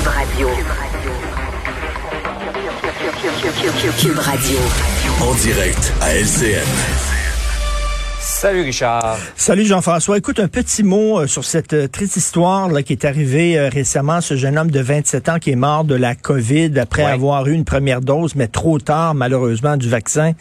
Cube Radio. Cube Radio. En direct à LCN. Salut Richard. Salut Jean-François. Écoute, un petit mot euh, sur cette euh, triste histoire là, qui est arrivée euh, récemment. Ce jeune homme de 27 ans qui est mort de la COVID après Ouais. avoir eu une première dose, mais trop tard malheureusement du vaccin.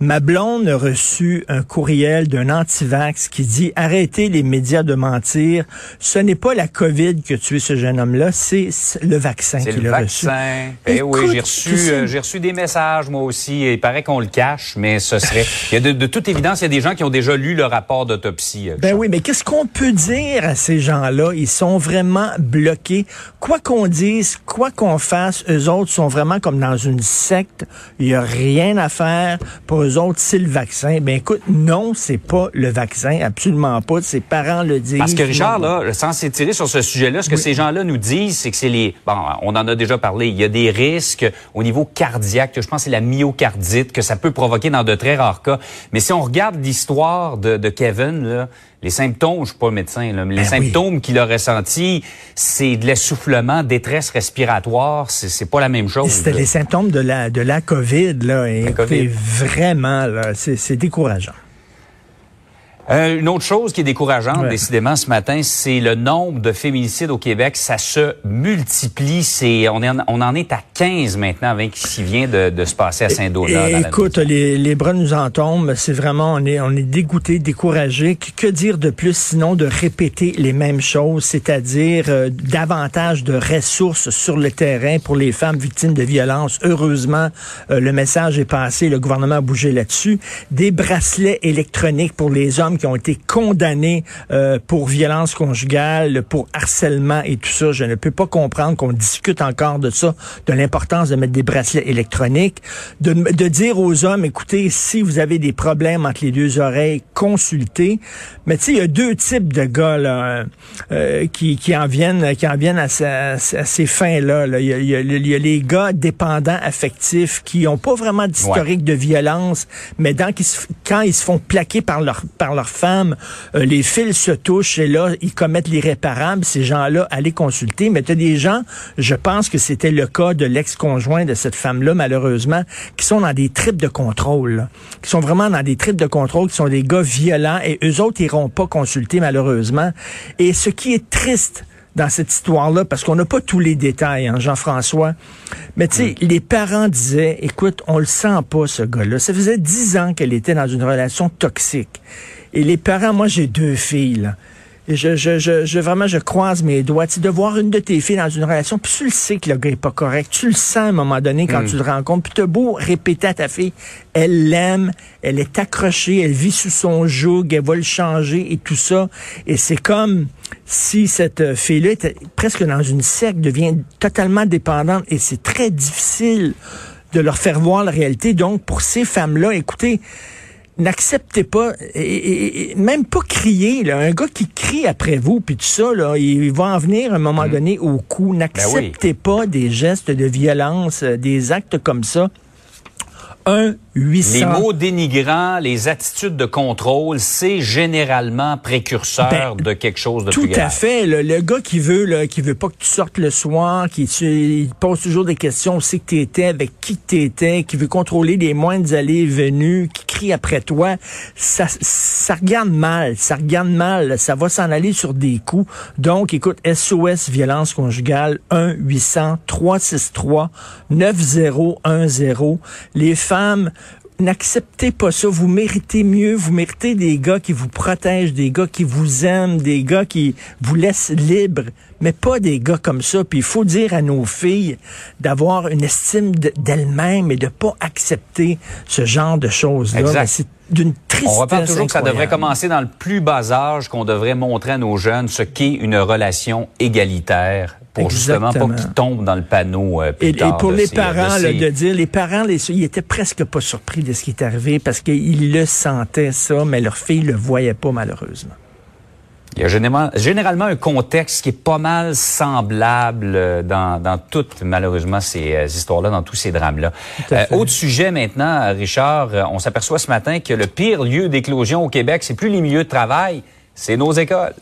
Ma blonde a reçu un courriel d'un antivax qui dit arrêtez les médias de mentir. Ce n'est pas la COVID qui a tué ce jeune homme-là, c'est le vaccin C'est qui le l'a reçu. vaccin. Eh oui, j'ai reçu, j'ai des messages moi aussi. Il paraît qu'on le cache, mais ce serait. Il y a de, de toute évidence, il y a des gens qui ont déjà lu le rapport d'autopsie. euh, Ben oui, mais qu'est-ce qu'on peut dire à ces gens-là? Ils sont vraiment bloqués. Quoi qu'on dise, quoi qu'on fasse, eux autres sont vraiment comme dans une secte. Il n'y a rien à faire. Pour eux autres, c'est le vaccin. Ben écoute, non, c'est pas le vaccin. Absolument pas. Ses parents le disent. Parce que Richard, là, sans s'étirer sur ce sujet-là, ce que ces gens-là nous disent, c'est que c'est les. Bon, on en a déjà parlé. Il y a des risques au niveau cardiaque. que Je pense que c'est la myocardite que ça peut provoquer dans de très rares cas. Mais si on regarde l'histoire de, de Kevin, là, les symptômes, je suis pas médecin, là, mais les Ben oui. symptômes qu'il a ressentis, c'est de l'essoufflement, détresse respiratoire. C'est c'est pas la même chose. C'était les symptômes de la, de la COVID, là. Et COVID. vraiment, là, c'est c'est décourageant. Euh, une autre chose qui est décourageante, Ouais. décidément, ce matin, c'est le nombre de féminicides au Québec. Ça se multiplie. C'est, on, est en, on en est à 15 maintenant avec ce qui vient de, de se passer à Saint-Donat. Écoute, les, les bras nous en tombent. C'est vraiment, on est, on est dégoûté, découragé. Que, que dire de plus sinon de répéter les mêmes choses, c'est-à-dire euh, davantage de ressources sur le terrain pour les femmes victimes de violences? Heureusement, euh, le message est passé. Le gouvernement a bougé là-dessus. Des bracelets électroniques pour les hommes qui ont été condamnés euh, pour violence conjugale, pour harcèlement et tout ça. Je ne peux pas comprendre qu'on discute encore de ça, de l'importance de mettre des bracelets électroniques, de, de dire aux hommes, écoutez, si vous avez des problèmes entre les deux oreilles, consultez. Mais tu sais, il y a deux types de gars là, euh, qui, qui en viennent, qui en viennent à, sa- à ces fins-là. là. Il, y a, il y a- il y a les gars dépendants affectifs qui ont pas vraiment d'historique de violence, mais dans, se- quand ils se font plaquer par leur, par leur femme, euh, les fils se touchent et là, ils commettent l'irréparable. Ces gens-là, allez consulter. Mais tu as des gens, je pense que c'était le cas de l'ex-conjoint de cette femme-là, malheureusement, qui sont dans des tripes de contrôle, là. qui sont vraiment dans des tripes de contrôle, qui sont des gars violents et eux autres iront pas consulter, malheureusement. Et ce qui est triste, dans cette histoire-là, parce qu'on n'a pas tous les détails, hein, Jean-François. Mais tu sais, les parents disaient, écoute, on le sent pas, ce gars-là. Ça faisait dix ans qu'elle était dans une relation toxique. Et les parents, moi, j'ai deux filles, là. Et je, je, je, je- vraiment, je croise mes doigts. Tu sais, de voir une de tes filles dans une relation, puis tu le sais que le gars est pas correct. Tu le sens à un moment donné quand tu le rencontres. Puis t'as beau répéter à ta fille, elle l'aime, elle est accrochée, elle vit sous son joug, elle va le changer et tout ça. Et c'est comme si cette euh, fille-là était presque dans une secte, devient totalement dépendante. Et c'est très difficile de leur faire voir la réalité. Donc, pour ces femmes-là, écoutez, n'acceptez pas, et, et- et même pas crier, là, un gars qui crie après vous, puis tout ça, là, il va en venir à un moment donné au coup. N'acceptez pas des gestes de violence, euh, des actes comme ça. 1 800 Les mots dénigrants, les attitudes de contrôle, c'est généralement précurseur Ben, de quelque chose de Tout plus grave. à fait. Le, le gars qui veut, là, qui veut pas que tu sortes le soir, qui tu- il pose toujours des questions, où c'est que tu étais, avec qui tu étais, qui veut contrôler les moindres allées et venues, qui crie après toi, ça, ça regarde mal, ça regarde mal, ça va s'en aller sur des coups. Donc, écoute, SOS violence conjugale 1 800 363 9010. Les femmes N'acceptez pas ça. Vous méritez mieux. Vous méritez des gars qui vous protègent, des gars qui vous aiment, des gars qui vous laissent libre, mais pas des gars comme ça. Puis il faut dire à nos filles d'avoir une estime de- d'elles-mêmes et de pas accepter ce genre de choses-là. C'est d'une tristesse On reparle toujours que ça devrait commencer dans le plus bas âge, qu'on devrait montrer à nos jeunes ce qu'est une relation égalitaire pour justement Exactement. pas qu'ils tombent dans le panneau euh, plus Et, et pour les ces- parents, de là, de dire, les parents, les, ils étaient presque pas surpris de ce qui est arrivé parce qu'ils le sentaient, ça, mais leur fille le voyait pas, malheureusement. Il y a généralement, généralement un contexte qui est pas mal semblable euh, dans, dans toutes, malheureusement, ces euh, histoires-là, dans tous ces drames-là. Euh, autre sujet maintenant, Richard, on s'aperçoit ce matin que le pire lieu d'éclosion au Québec, c'est plus les milieux de travail, c'est nos écoles.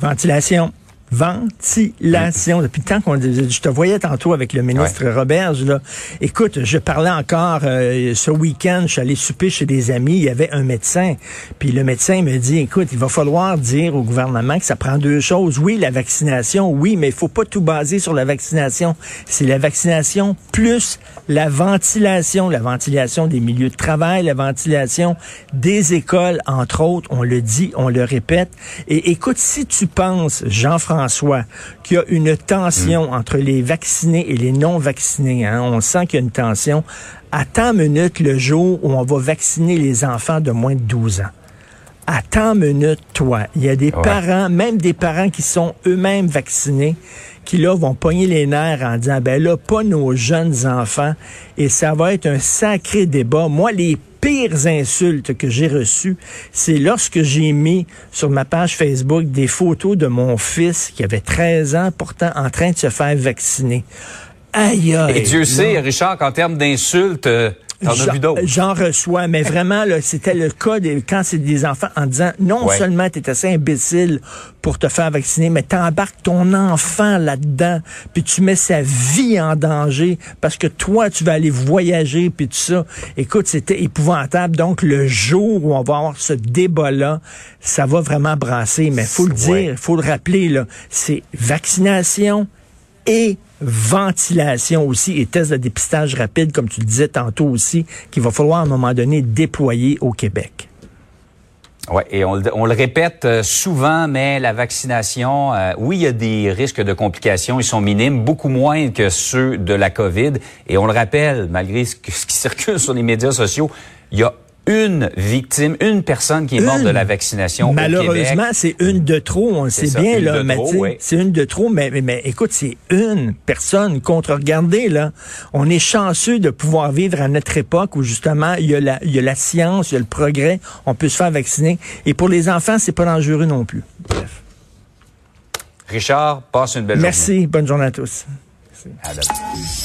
Ventilation. Ventilation. Depuis le temps qu'on je te voyais tantôt avec le ministre Roberge là. Écoute, je parlais encore euh, ce week-end, je suis allé souper chez des amis, il y avait un médecin, puis le médecin me dit écoute, il va falloir dire au gouvernement que ça prend deux choses. Oui, la vaccination, oui, mais il faut pas tout baser sur la vaccination. C'est la vaccination plus la ventilation, la ventilation des milieux de travail, la ventilation des écoles entre autres, on le dit, on le répète. Et écoute, si tu penses Jean-François Qu'il y a une tension mm. entre les vaccinés et les non-vaccinés. Hein. On sent qu'il y a une tension. Attends minute le jour où on va vacciner les enfants de moins de 12 ans. Attends minute, toi. Il y a des parents, même des parents qui sont eux-mêmes vaccinés, qui là vont pogner les nerfs en disant, ben là, pas nos jeunes enfants. Et ça va être un sacré débat. Moi, les pires insultes que j'ai reçues, c'est lorsque j'ai mis sur ma page Facebook des photos de mon fils qui avait 13 ans, pourtant en train de se faire vacciner. Aïe, aïe. Et Dieu sait, Richard, qu'en termes d'insultes, euh, J'en reçois, mais vraiment, c'était le cas quand c'est des enfants en disant non seulement tu es assez imbécile pour te faire vacciner, mais t'embarques ton enfant là-dedans, puis tu mets sa vie en danger parce que toi, tu vas aller voyager, puis tout ça. Écoute, c'était épouvantable. Donc, le jour où on va avoir ce débat-là, ça va vraiment brasser. Mais faut le dire, faut le rappeler, là, c'est vaccination et ventilation aussi et tests de dépistage rapide, comme tu le disais tantôt aussi, qu'il va falloir à un moment donné déployer au Québec. Oui, et on, le répète euh, souvent, mais la vaccination, euh, oui, il y a des risques de complications, ils sont minimes, beaucoup moins que ceux de la COVID. Et on le rappelle, malgré ce, ce qui circule sur les médias sociaux, il y a une victime, une personne qui est morte de la vaccination. Malheureusement, c'est une de trop, on le sait bien, là, mais c'est une de trop, mais, mais, écoute, c'est une personne contre regardez, là. On est chanceux de pouvoir vivre à notre époque où justement il y a la, il y a la science, il y a le progrès, on peut se faire vacciner. Et pour les enfants, c'est pas dangereux non plus. Bref. Richard, passe une belle Merci, journée. bonne journée à tous. Merci.